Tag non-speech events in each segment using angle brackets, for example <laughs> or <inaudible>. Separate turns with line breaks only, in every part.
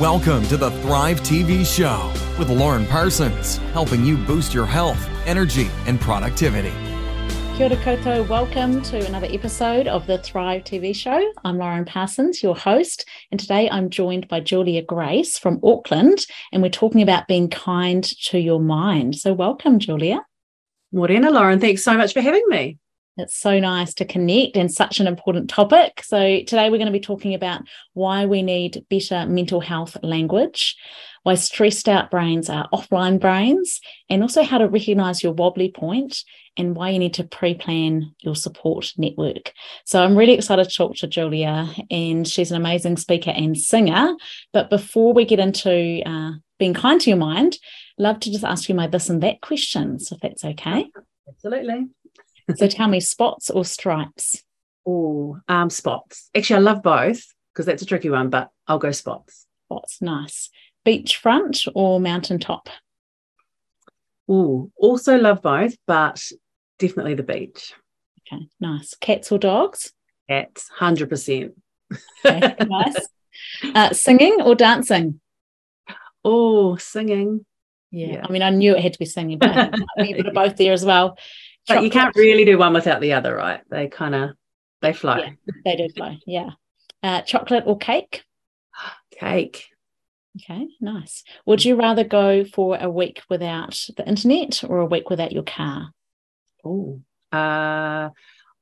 Welcome to the Thrive TV show with Lauren Parsons, helping you boost your health, energy, and productivity.
Kia ora koutou, welcome to another episode of the Thrive TV show. I'm Lauren Parsons, your host, and today I'm joined by Julia Grace from Auckland, and we're talking about being kind to your mind. So, welcome, Julia.
Morena, Lauren. Thanks so much for having me.
It's so nice to connect and such an important topic. So, today we're going to be talking about why we need better mental health language, why stressed out brains are offline brains, and also how to recognize your wobbly point and why you need to pre plan your support network. So, I'm really excited to talk to Julia, and she's an amazing speaker and singer. But before we get into uh, being kind to your mind, love to just ask you my this and that questions, if that's okay.
Absolutely
so tell me, spots or stripes?
Oh, um, spots. Actually, I love both because that's a tricky one, but I'll go spots.
Spots, nice. Beachfront or mountaintop?
Oh, also love both, but definitely the beach.
Okay, nice. Cats or dogs?
Cats, hundred percent.
Okay, <laughs> nice. Uh, singing or dancing?
Oh, singing.
Yeah. yeah. I mean, I knew it had to be singing, but we put both there as well.
But you can't really do one without the other, right? They kind of they fly.
Yeah, they do fly. Yeah. Uh, chocolate or cake? <gasps>
Cake.
Okay, nice. Would you rather go for a week without the internet or a week without your car?
Oh, uh,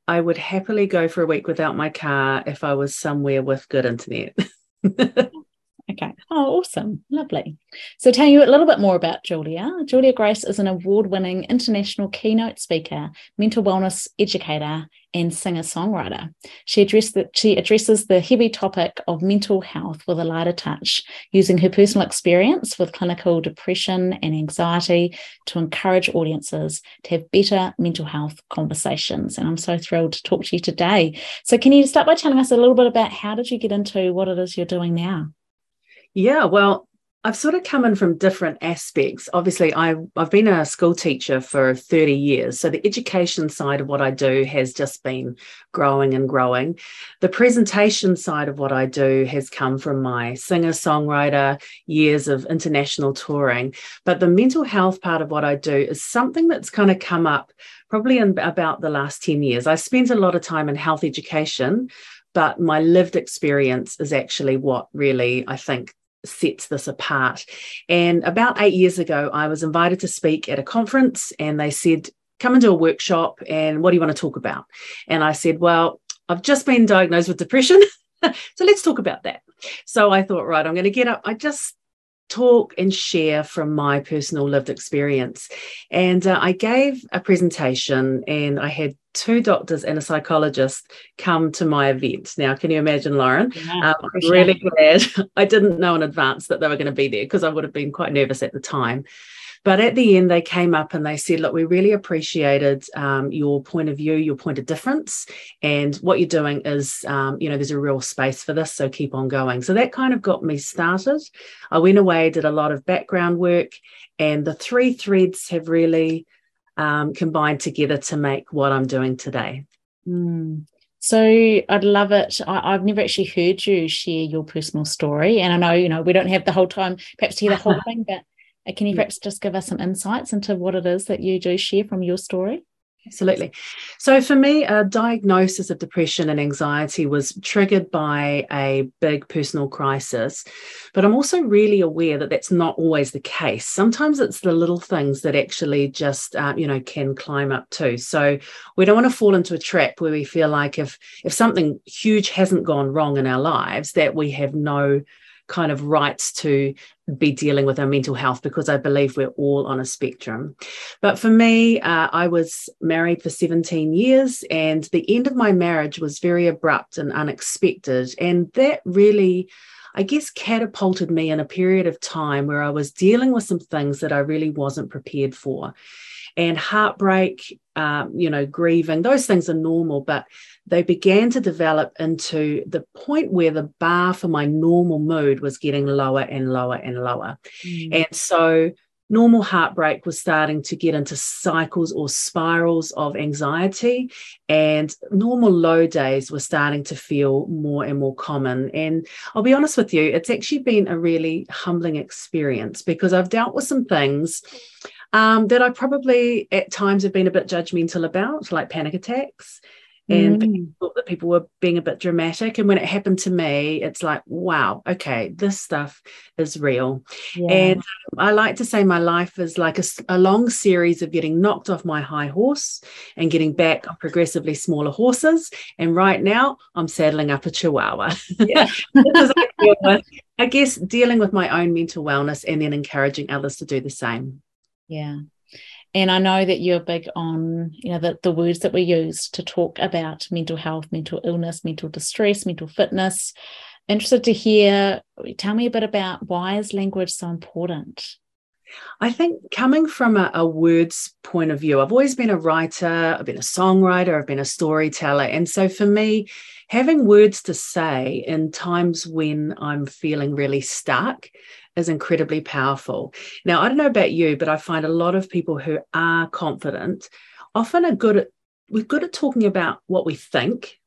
I would happily go for a week without my car if I was somewhere with good internet. <laughs>
Oh, awesome. Lovely. So, tell you a little bit more about Julia. Julia Grace is an award winning international keynote speaker, mental wellness educator, and singer songwriter. She, she addresses the heavy topic of mental health with a lighter touch, using her personal experience with clinical depression and anxiety to encourage audiences to have better mental health conversations. And I'm so thrilled to talk to you today. So, can you start by telling us a little bit about how did you get into what it is you're doing now?
Yeah, well, I've sort of come in from different aspects. Obviously, I, I've been a school teacher for 30 years. So the education side of what I do has just been growing and growing. The presentation side of what I do has come from my singer songwriter years of international touring. But the mental health part of what I do is something that's kind of come up probably in about the last 10 years. I spent a lot of time in health education but my lived experience is actually what really I think sets this apart. And about eight years ago, I was invited to speak at a conference, and they said, Come do a workshop, and what do you want to talk about? And I said, Well, I've just been diagnosed with depression. <laughs> so let's talk about that. So I thought, right, I'm going to get up. I just talk and share from my personal lived experience. And uh, I gave a presentation and I had two doctors and a psychologist come to my event. Now, can you imagine, Lauren? Yeah, um, I'm really glad <laughs> I didn't know in advance that they were going to be there because I would have been quite nervous at the time. But at the end, they came up and they said, Look, we really appreciated um, your point of view, your point of difference. And what you're doing is, um, you know, there's a real space for this. So keep on going. So that kind of got me started. I went away, did a lot of background work, and the three threads have really um, combined together to make what I'm doing today.
Mm. So I'd love it. I, have never actually heard you share your personal story, and I know you know we don't have the whole time perhaps to hear the whole <laughs> thing, but uh, can you perhaps just give us some insights into what it is that you do share from your story?
Absolutely. So, for me, a diagnosis of depression and anxiety was triggered by a big personal crisis. But I'm also really aware that that's not always the case. Sometimes it's the little things that actually just, uh, you know, can climb up too. So, we don't want to fall into a trap where we feel like if if something huge hasn't gone wrong in our lives, that we have no kind of rights to be dealing with our mental health because I believe we're all on a spectrum. But for me, uh, I was married for 17 years, and the end of my marriage was very abrupt and unexpected. And that really, I guess, catapulted me in a period of time where I was dealing with some things that I really wasn't prepared for and heartbreak, um, you know, grieving, those things are normal, but they began to develop into the point where the bar for my normal mood was getting lower and lower and lower. Mm. And so normal heartbreak was starting to get into cycles or spirals of anxiety and normal low days were starting to feel more and more common and i'll be honest with you it's actually been a really humbling experience because i've dealt with some things um, that i probably at times have been a bit judgmental about like panic attacks and mm. thought that people were being a bit dramatic. And when it happened to me, it's like, wow, okay, this stuff is real. Yeah. And I like to say my life is like a, a, long series of getting knocked off my high horse and getting back on progressively smaller horses. And right now, I'm saddling up a chihuahua. Yeah. <laughs> I guess dealing with my own mental wellness and then encouraging others to do the same.
Yeah and I know that you're big on, you know, the, the words that we use to talk about mental health, mental illness, mental distress, mental fitness. Interested to hear, tell me a bit about why is language so important?
I think coming from a, a, words point of view, I've always been a writer, I've been a songwriter, I've been a storyteller. And so for me, having words to say in times when I'm feeling really stuck is incredibly powerful. Now, I don't know about you, but I find a lot of people who are confident often are good at we're good at talking about what we think,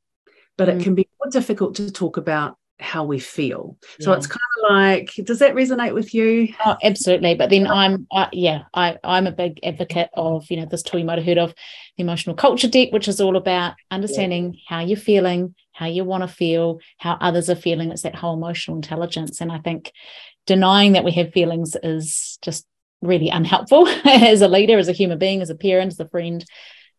but mm. it can be more difficult to talk about how we feel. Yeah. So it's kind of like, does that resonate with you?
Oh, absolutely. But then I'm, I, yeah, I, I'm a big advocate of, you know, this tool you might have heard of, the emotional culture deck, which is all about understanding yeah. how you're feeling, how you want to feel, how others are feeling. It's that whole emotional intelligence. And I think denying that we have feelings is just really unhelpful <laughs> as a leader, as a human being, as a parent, as a friend.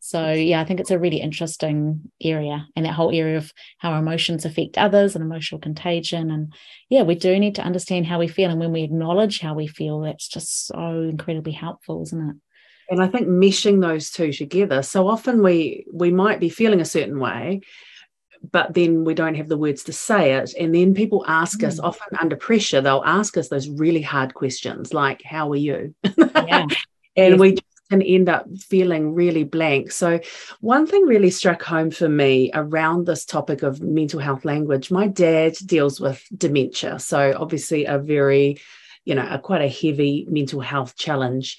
So yeah, I think it's a really interesting area and that whole area of how our emotions affect others and emotional contagion. And yeah, we do need to understand how we feel. And when we acknowledge how we feel, that's just so incredibly helpful, isn't it?
And I think meshing those two together. So often we we might be feeling a certain way, but then we don't have the words to say it. And then people ask mm. us, often under pressure, they'll ask us those really hard questions like, How are you? Yeah. <laughs> and yes. we can end up feeling really blank. So, one thing really struck home for me around this topic of mental health language my dad deals with dementia. So, obviously, a very you know, a, quite a heavy mental health challenge.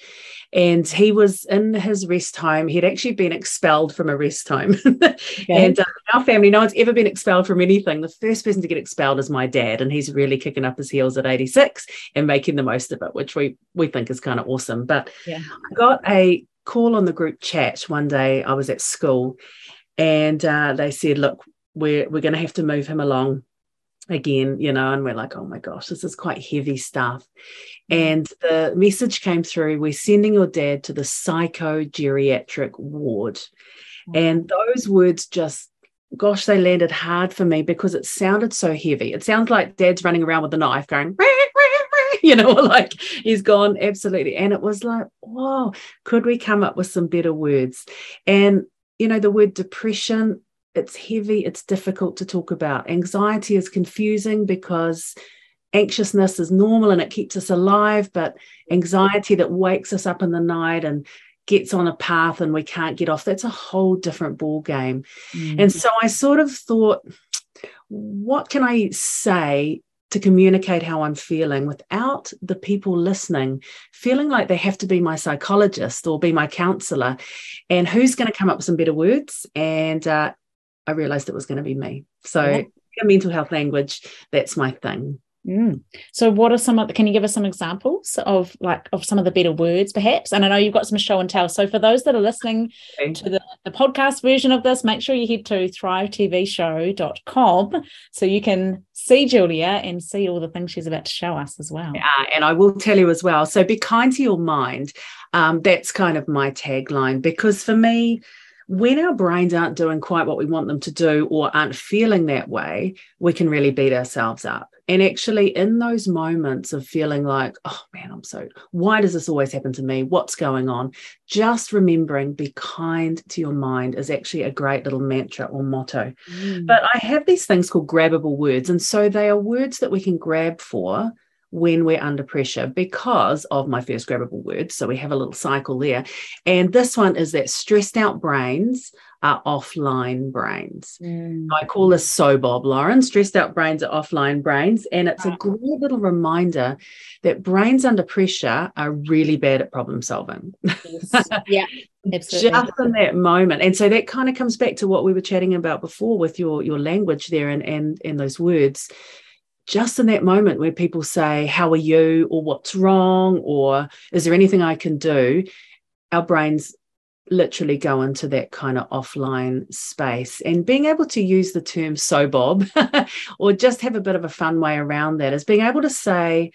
And he was in his rest home. He'd actually been expelled from a rest home. <laughs> Okay. and uh, our family, no one's ever been expelled from anything. The first person to get expelled is my dad, and he's really kicking up his heels at 86 and making the most of it, which we we think is kind of awesome. But yeah. I got a call on the group chat one day. I was at school, and uh, they said, "Look, we're we're going to have to move him along." Again, you know, and we're like, oh my gosh, this is quite heavy stuff. Mm. And the message came through we're sending your dad to the psychogeriatric ward. And those words just, gosh, they landed hard for me because it sounded so heavy. It sounds like dad's running around with a knife going, <laughs> you know, <laughs> like he's gone absolutely. And it was like, whoa, could we come up with some better words? And, you know, the word depression, it's heavy, it's difficult to talk about. Anxiety is confusing because anxiousness is normal and it keeps us alive, but anxiety that wakes us up in the night and gets on a path and we can't get off, that's a whole different ball game. Mm. And so I sort of thought, what can I say to communicate how I'm feeling without the people listening feeling like they have to be my psychologist or be my counselor. And who's going to come up with some better words? And uh, I realized it was going to be me. So yeah. mental health language, that's my thing.
Mm. So, what are some of? The, can you give us some examples of like of some of the better words, perhaps? And I know you've got some show and tell. So, for those that are listening okay. to the, the podcast version of this, make sure you head to thrivetvshow.com so you can see Julia and see all the things she's about to show us as well.
Yeah, and I will tell you as well. So, be kind to your mind. Um, that's kind of my tagline because for me, when our brains aren't doing quite what we want them to do or aren't feeling that way, we can really beat ourselves up. And actually, in those moments of feeling like, oh man, I'm so, why does this always happen to me? What's going on? Just remembering be kind to your mind is actually a great little mantra or motto. Mm. But I have these things called grabbable words. And so they are words that we can grab for when we're under pressure because of my first grabbable word. So we have a little cycle there. And this one is that stressed out brains are offline brains. Mm. I call this So Bob Lauren. Stressed out brains are offline brains. And it's a great little reminder that brains under pressure are really bad at problem solving.
Yes. yeah. <laughs> Absolutely.
Just in that moment. And so that kind of comes back to what we were chatting about before with your your language there and and, and those words just in that moment where people say, How are you? or What's wrong? or Is there anything I can do? Our brains literally go into that kind of offline space. And being able to use the term so bob <laughs> or just have a bit of a fun way around that is being able to say,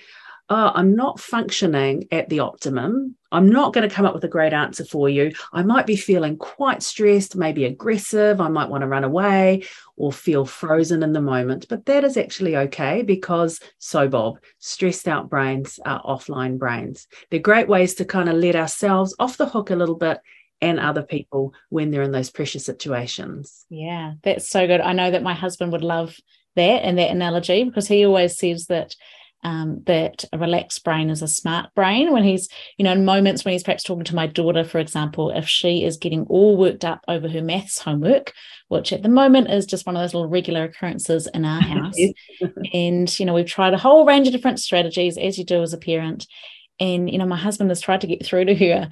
oh, I'm not functioning at the optimum. I'm not going to come up with a great answer for you. I might be feeling quite stressed, maybe aggressive. I might want to run away or feel frozen in the moment. But that is actually okay because so Bob, stressed out brains are offline brains. They're great ways to kind of let ourselves off the hook a little bit and other people when they're in those pressure situations.
Yeah, that's so good. I know that my husband would love that and that analogy because he always says that um, that a relaxed brain is a smart brain. When he's, you know, in moments when he's perhaps talking to my daughter, for example, if she is getting all worked up over her maths homework, which at the moment is just one of those little regular occurrences in our <laughs> house. and, you know, we've tried a whole range of different strategies, as you do as a parent. And, you know, my husband has tried to get through to her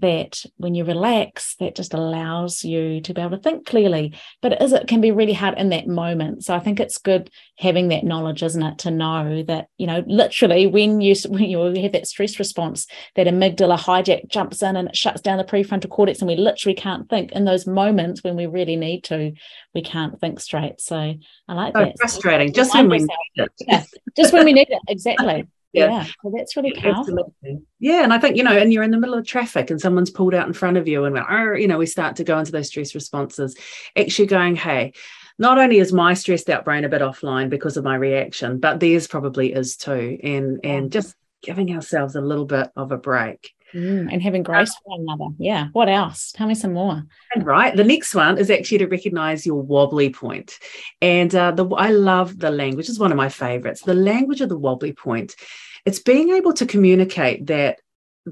that when you relax, that just allows you to be able to think clearly. But it is it can be really hard in that moment. So I think it's good having that knowledge, isn't it, to know that you know literally when you when you have that stress response, that amygdala hijack jumps in and it shuts down the prefrontal cortex, and we literally can't think in those moments when we really need to. We can't think straight. So I like oh, that.
Frustrating. Just when we need it.
Yeah, just when we need it. Exactly yeah. that's really powerful.
Absolutely. Yeah. And I think, you know, and you're in the middle of traffic and someone's pulled out in front of you and, we're, you know, we start to go into those stress responses, actually going, hey, not only is my stressed out brain a bit offline because of my reaction, but theirs probably is too. And and just giving ourselves a little bit of a break.
Mm, and having grace for one another. Yeah. What else? Tell me some more.
And right. The next one is actually to recognize your wobbly point. And uh, the I love the language, is one of my favorites. The language of the wobbly point. It's being able to communicate that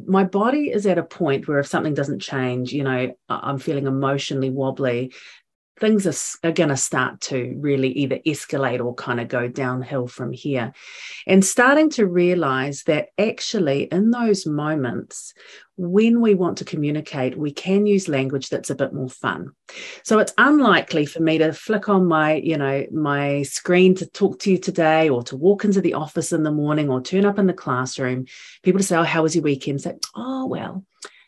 my body is at a point where if something doesn't change, you know, I'm feeling emotionally wobbly, things are, are going to start to really either escalate or kind of go downhill from here. And starting to realize that actually, in those moments, when we want to communicate, we can use language that's a bit more fun. So it's unlikely for me to flick on my, you know, my screen to talk to you today or to walk into the office in the morning or turn up in the classroom. People to say, Oh, how was your weekend? Say, Oh, well,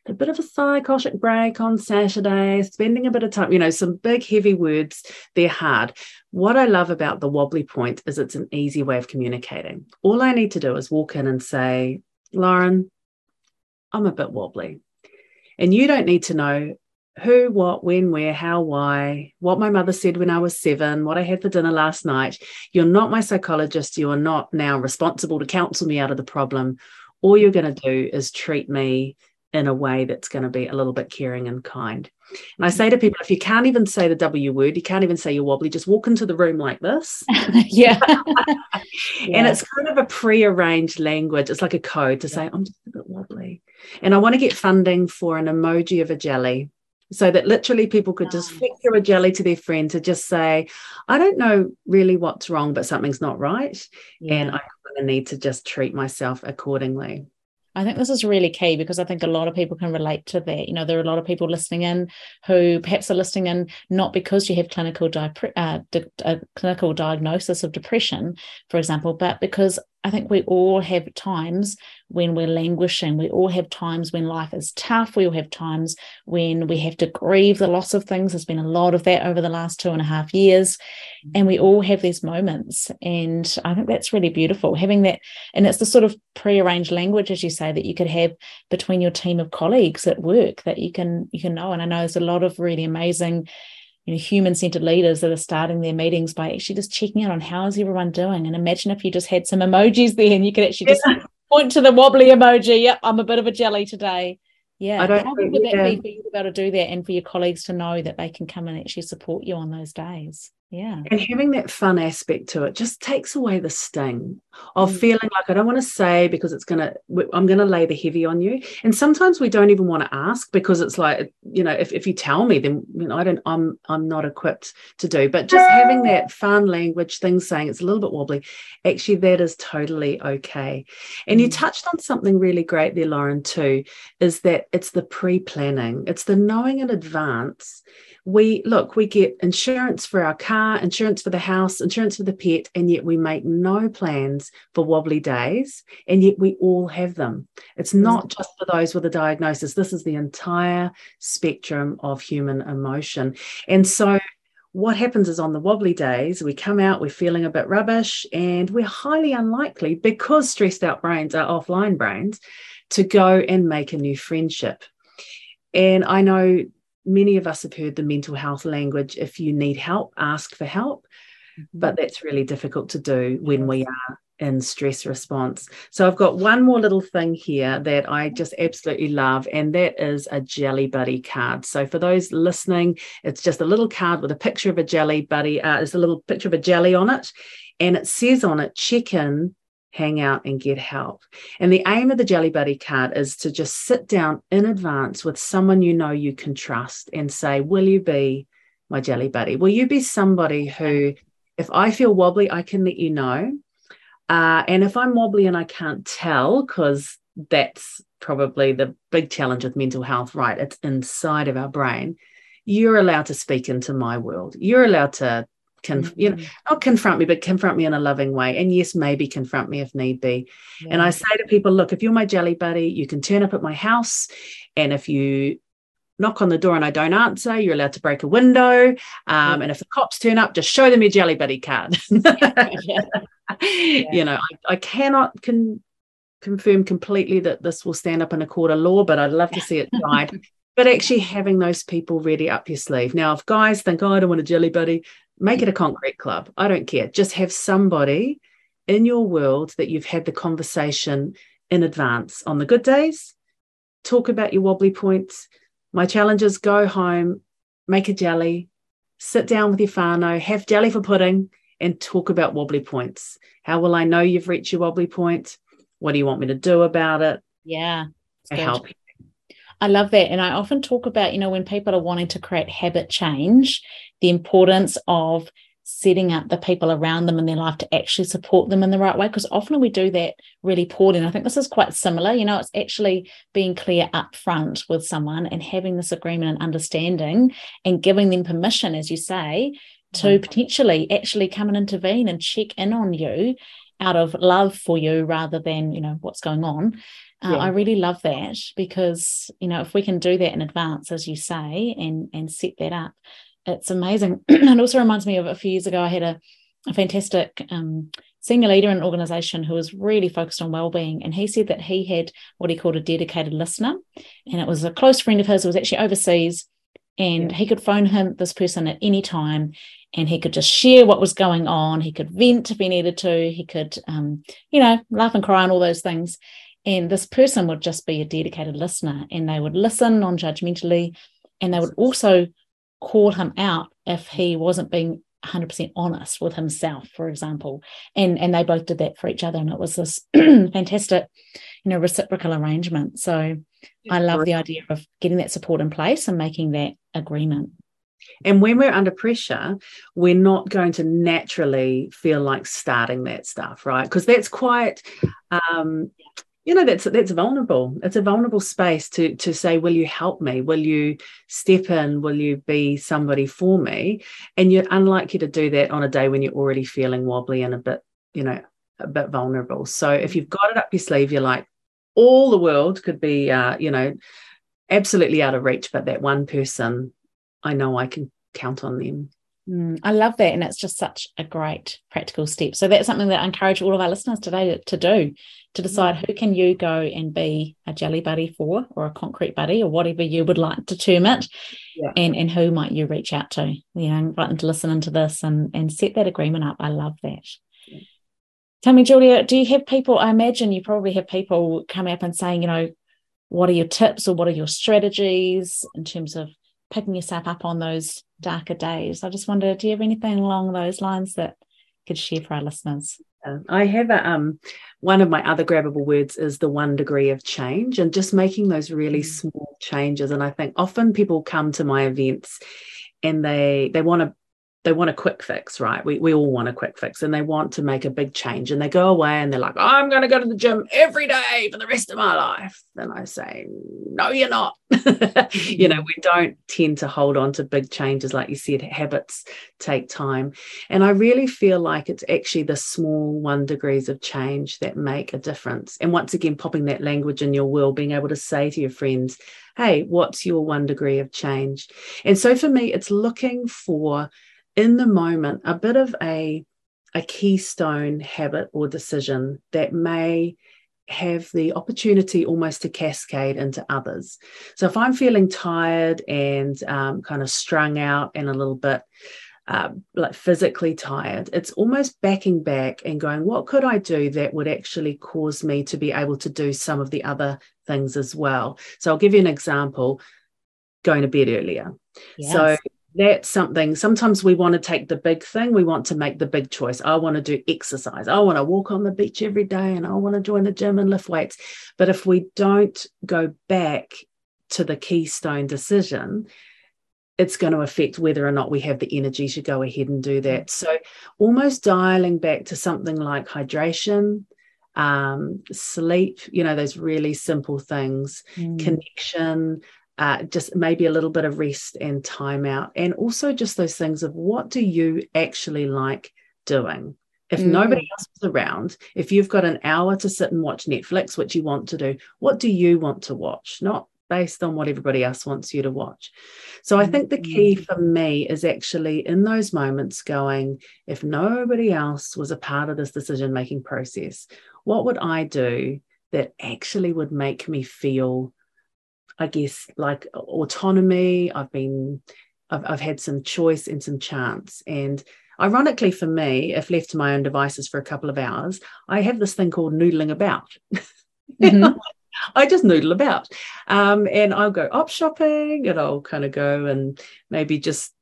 a bit of a psychotic break on Saturday, spending a bit of time, you know, some big, heavy words. They're hard. What I love about the wobbly point is it's an easy way of communicating. All I need to do is walk in and say, Lauren, I'm a bit wobbly. And you don't need to know who, what, when, where, how, why, what my mother said when I was seven, what I had for dinner last night. You're not my psychologist. You are not now responsible to counsel me out of the problem. All you're going to do is treat me in a way that's going to be a little bit caring and kind. And I mm-hmm. say to people, if you can't even say the W word, you can't even say you're wobbly, just walk into the room like this. <laughs>
yeah. <laughs>
And it's kind of a pre-arranged language. It's like a code to yeah. say, I'm just a bit wobbly. And I want to get funding for an emoji of a jelly so that literally people could just oh. flick through a jelly to their friend to just say, I don't know really what's wrong, but something's not right. Yeah. And I kind of need to just treat myself accordingly.
I think this is really key because I think a lot of people can relate to that. You know, there are a lot of people listening in who perhaps are listening in not because you have clinical di- uh, di- a clinical diagnosis of depression, for example, but because I think we all have times when we're languishing. We all have times when life is tough. We all have times when we have to grieve the loss of things. There's been a lot of that over the last two and a half years. Mm-hmm. And we all have these moments. And I think that's really beautiful having that. And it's the sort of pre-arranged language, as you say, that you could have between your team of colleagues at work that you can you can know. And I know there's a lot of really amazing you know human-centered leaders that are starting their meetings by actually just checking in on how is everyone doing and imagine if you just had some emojis there and you could actually just yeah. Point to the wobbly emoji. Yep i'm a bit of a jelly today. Yeah I don't how good would that yeah. be for you to be able to do that and for your colleagues to know that they can come and actually support you on those days Yeah.
And having that fun aspect to it just takes away the sting of
Mm.
feeling like I don't want to say because it's going to, I'm going to lay the heavy on you. And sometimes we don't even want to ask because it's like, you know, if, if you tell me, then you know, I don't, I'm, I'm not equipped to do. But just having that fun language, things saying it's a little bit wobbly, actually, that is totally okay. And you
Mm.
touched on something really great there, Lauren, too, is that it's the pre planning, it's the knowing in advance we look we get insurance for our car insurance for the house insurance for the pet and yet we make no plans for wobbly days and yet we all have them. It's mm. not just for those with a diagnosis. This is the entire spectrum of human emotion. And so what happens is on the wobbly days we come out we're feeling a bit rubbish and we're highly unlikely because stressed out brains are offline brains to go and make a new friendship. And i know many of us have heard the mental health language if you need help ask for help. But that's really difficult to do when we are in stress response. So i've got one more little thing here that i just absolutely love and that is a jelly buddy card. So for those listening it's just a little card with a picture of a jelly buddy uh, there's a little picture of a jelly on it and it says on it check in hang out and get help. And the aim of the Jelly Buddy card is to just sit down in advance with someone you know you can trust and say, Will you be my Jelly Buddy? Will you be somebody who, if I feel wobbly, I can let you know? Uh, and if I'm wobbly and I can't tell, because that's probably the big challenge with mental health, right? It's inside of our brain. You're allowed to speak into my world. You're allowed to Conf- you know, not confront me, but confront me in a loving way. And yes, maybe confront me if need be. Yeah. And I say to people, look, if you're my jelly buddy, you can turn up at my house. And if you knock on the door and I don't answer, you're allowed to break a window. Um, yeah. And if the cops turn up, just show them your jelly buddy card. <laughs> yeah. You know, I, I cannot con- confirm completely that this will stand up in a court of law, but I'd love to see it tried. <laughs> but actually having those people ready up your sleeve. Now, if guys think, oh, I don't want a jelly buddy, make it a mm. concrete club. I don't care. Just have somebody in your world that you've had the conversation in advance on the good days. Talk about your wobbly points. My challenges go home, make a jelly, sit down with your whānau, have jelly for pudding, and talk about wobbly points. How will I know you've reached your wobbly point? What do you want me to do about it?
Yeah.
To help you.
I love that. And I often talk about, you know, when people are wanting to create habit change, the importance of setting up the people around them in their life to actually support them in the right way. Because often we do that really poorly. And I think this is quite similar. You know, it's actually being clear up front with someone and having this agreement and understanding and giving them permission, as you say, to mm-hmm. potentially actually come and intervene and check in on you out of love for you rather than, you know, what's going on. Uh, yeah. I really love that because you know if we can do that in advance, as you say, and and set that up, it's amazing. <clears throat> it also reminds me of a few years ago. I had a, a fantastic um, senior leader in an organization who was really focused on well-being, and he said that he had what he called a dedicated listener, and it was a close friend of his who was actually overseas, and he could phone him this person at any time and he could just share what was going on he could vent if he needed to he could um, you know laugh and cry and all those things and this person would just be a dedicated listener and they would listen non judgmentally. And they would also call him out if he wasn't being 100% honest with himself, for example. And, and they both did that for each other. And it was this <clears throat> fantastic, you know, reciprocal arrangement. So I love the idea of getting that support in place and making that agreement.
And when we're under pressure, we're not going to naturally feel like starting that stuff, right? Because that's quite um, you know that's that's vulnerable. It's a vulnerable space to to say will you help me? Will you step in? Will you be somebody for me? And you're unlikely to do that on a day when you're already feeling wobbly and a bit you know a bit vulnerable. So if you've got it up your sleeve you're like all the world could be uh, you know absolutely out of reach but that one person i know i can count on them
Mm, I love that. And it's just such a great practical step. So that's something that I encourage all of our listeners today to, to do to decide who can you go and be a jelly buddy for or a concrete buddy or whatever you would like to term it. Yeah. And, and who might you reach out to? You know, invite them to listen into this and, and set that agreement up. I love that. Yeah. Tell me, Julia, do you have people? I imagine you probably have people coming up and saying, you know, what are your tips or what are your strategies in terms of picking yourself up on those darker days. I just wonder, do you have anything along those lines that could share for our listeners?
I have a um one of my other grabbable words is the one degree of change and just making those really mm. small changes. And I think often people come to my events and they they want to they want a quick fix, right? We, we all want a quick fix and they want to make a big change and they go away and they're like, I'm going to go to the gym every day for the rest of my life. Then I say, no, you're not. <laughs> you know, mm. we don't tend to hold on to big changes. Like you said, habits take time. And I really feel like it's actually the small one degrees of change that make a difference. And once again, popping that language in your will, being able to say to your friends, hey, what's your one degree of change? And so for me, it's looking for in the moment a bit of a a keystone habit or decision that may have the opportunity almost to cascade into others. So if I'm feeling tired and um, kind of strung out and a little bit uh, like physically tired, it's almost backing back and going, what could I do that would actually cause me to be able to do some of the other things as well? So I'll give you an example going to bed earlier. Yes. So that's something. Sometimes we want to take the big thing we want to make the big choice. I want to do exercise. I want to walk on the beach every day and i want to join the gym and lift weights. But if we don't go back to the keystone decision it's going to affect whether or not we have the energy to go ahead and do that. So almost dialing back to something like hydration um, sleep you know those really simple things mm. connection uh, just maybe a little bit of rest and time out. And also just those things of what do you actually like doing? If mm. nobody else is around, if you've got an hour to sit and watch Netflix, which you want to do, what do you want to watch? Not based on what everybody else wants you to watch. So I think the key mm. for me is actually in those moments going, if nobody else was a part of this decision making process, what would I do that actually would make me feel I guess, like autonomy. I've been, I've, I've had some choice and some chance. And ironically for me, if left to my own devices for a couple of hours, I have this thing called noodling about. Mm-hmm. <laughs> I just noodle about. Um, and I'll go op shopping and I'll kind of go and maybe just,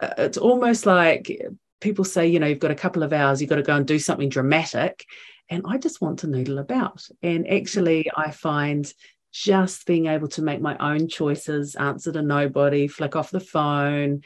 uh, it's almost like people say, you know, you've got a couple of hours, you've got to go and do something dramatic. And I just want to noodle about. And actually, I find just being able to make my own choices, answer to nobody, flick off the phone,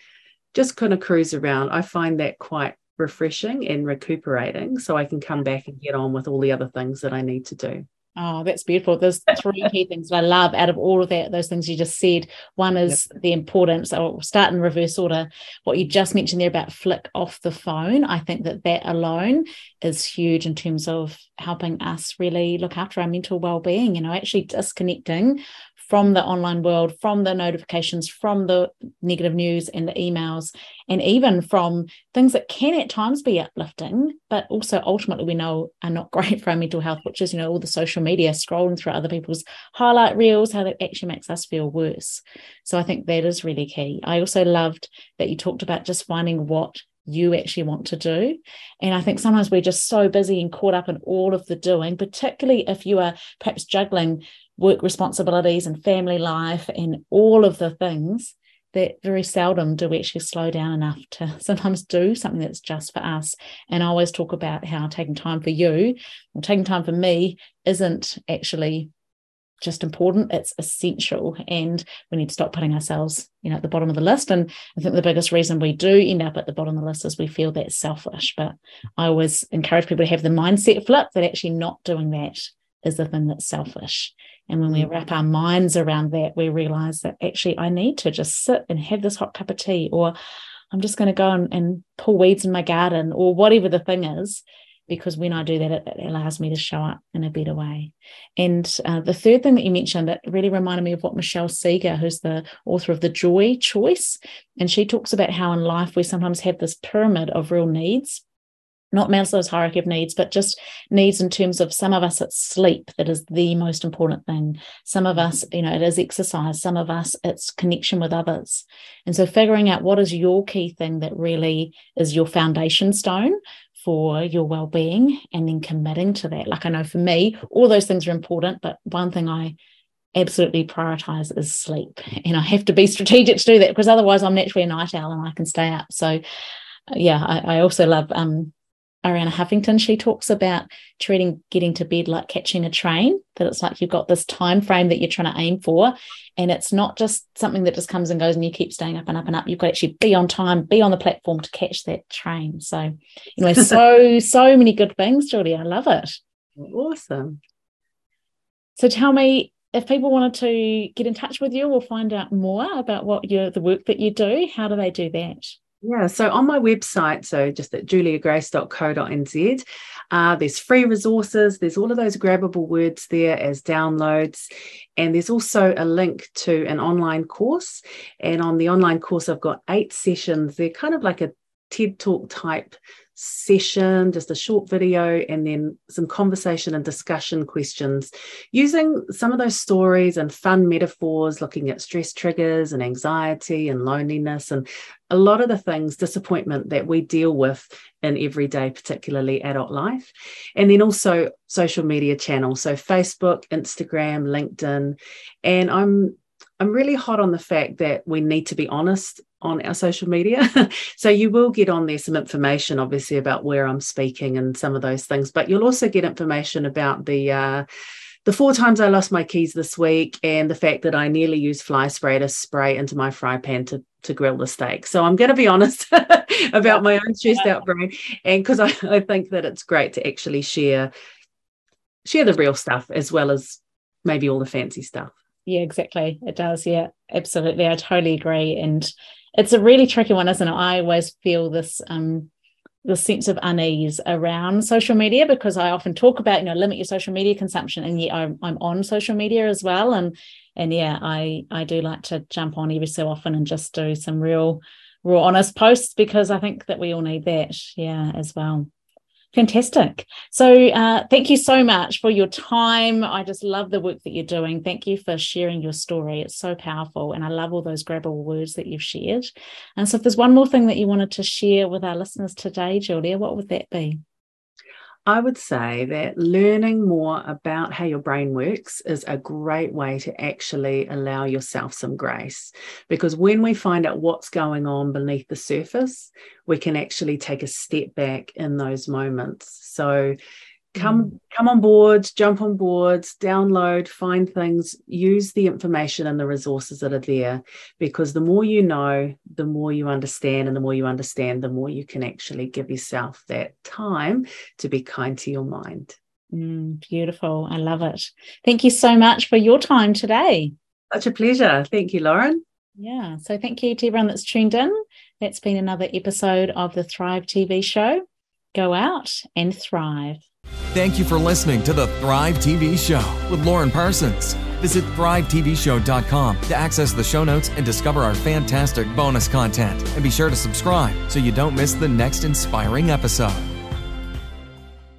just kind of cruise around. I find that quite refreshing and recuperating so I can come back and get on with all the other things that I need to do.
Oh, that's beautiful. There's <laughs> three key things that I love out of all of that, those things you just said. One is yep. the importance. I'll start in reverse order. What you just mentioned there about flick off the phone. I think that that alone is huge in terms of helping us really look after our mental well-being. You know, actually disconnecting from the online world, from the notifications, from the negative news and the emails, and even from things that can at times be uplifting, but also ultimately we know are not <laughs> great for our mental health, which is, you know, all the social media scrolling through other people's highlight reels, how that actually makes us feel worse. So I think that is really key. I also loved that you talked about just finding what you actually want to do. And I think sometimes we're just so busy and caught up in all of the doing, particularly if you are perhaps juggling work responsibilities and family life and all of the things that very seldom do we actually slow down enough to <laughs> sometimes do something that's just for us. And I always talk about how taking time for you or taking time for me isn't actually just important it's essential. And we need to stop putting ourselves you know at the bottom of the list. And i think the biggest reason we do end up at the bottom of the list is we feel that selfish. But i always encourage people to have the mindset flip that actually not doing that is the thing that's selfish and when we mm. wrap our minds around that, we realize that actually I need to just sit and have this hot cup of tea, or I'm just going to go and, and pull weeds in my garden, or whatever the thing is. Because when I do that, it, it allows me to show up in a better way. And uh, the third thing that you mentioned that really reminded me of what Michelle Segar, who's the author of The Joy Choice, and she talks about how in life we sometimes have this pyramid of real needs not Maslow's hierarchy of needs, but just needs in terms of some of us it's sleep that is the most important thing. Some of us, you know, it is exercise. Some of us it's connection with others. And so figuring out what is your key thing that really is your foundation stone for your well-being and then committing to that. Like I know for me, all those things are important, but one thing I absolutely prioritize is sleep. And I have to be <laughs> strategic to do that because otherwise I'm naturally a night owl and I can stay up. So yeah, I, I also love um Arianna Huffington, she talks about treating getting to bed like catching a train, that it's like you've got this time frame that you're trying to aim for. And it's not just something that just comes and goes and you keep staying up and up and up. You've got to actually be on time, be on the platform to catch that train. So, you <laughs> know, so, so many good things, Julie. I love it.
Awesome.
So tell me, if people wanted to get in touch with you or find out more about what you the work that you do, how do they do that?
Yeah, so on my website, so just at juliagrace.co.nz, uh, there's free resources, there's all of those grabbable words there as downloads, and there's also a link to an online course. And on the online course, I've got eight sessions. They're kind of like a TED Talk type session, just a short video, and then some conversation and discussion questions using some of those stories and fun metaphors, looking at stress triggers and anxiety and loneliness and a lot of the things, disappointment that we deal with in everyday, particularly adult life. And then also social media channels. So Facebook, Instagram, LinkedIn. And I'm I'm really hot on the fact that we need to be honest on our social media. <laughs> so you will get on there some information, obviously, about where I'm speaking and some of those things, but you'll also get information about the uh, the four times I lost my keys this week and the fact that I nearly used fly spray to spray into my fry pan to, to grill the steak. So I'm going to be <laughs> honest <laughs> about my own stressed out brain. And because I, I think that it's great to actually share share the real stuff as well as maybe all the fancy stuff.
Yeah, exactly. It does. Yeah, absolutely. I totally agree. And it's a really tricky one, isn't it? I always feel this um the sense of unease around social media because I often talk about you know limit your social media consumption and yet I'm, I'm on social media as well and and yeah I I do like to jump on every so often and just do some real raw honest posts because I think that we all need that yeah as well Fantastic. So, uh, thank you so much for your time. I just love the work that you're doing. Thank you for sharing your story. It's so powerful. And I love all those grabbable words that you've shared. And so, if there's one more thing that you wanted to share with our listeners today, Julia, what would that be?
I would say that learning more about how your brain works is a great way to actually allow yourself some grace. Because when we find out what's going on beneath the surface, we can actually take a step back in those moments. So come mm. come on board jump on boards download find things use the information and the resources that are there because the more you know the more you understand and the more you understand the more you can actually give yourself that time to be kind to your mind.
Mm, beautiful. I love it. Thank you so much for your time today.
Such a pleasure. Thank you lauren.
Yeah. So thank you to everyone that's tuned in. That's been another episode of the thrive tv show. Go out and thrive
Thank you for listening to the Thrive TV Show with Lauren Parsons. Visit thrivetvshow.com to access the show notes and discover our fantastic bonus content. And be sure to subscribe so you don't miss the next inspiring episode.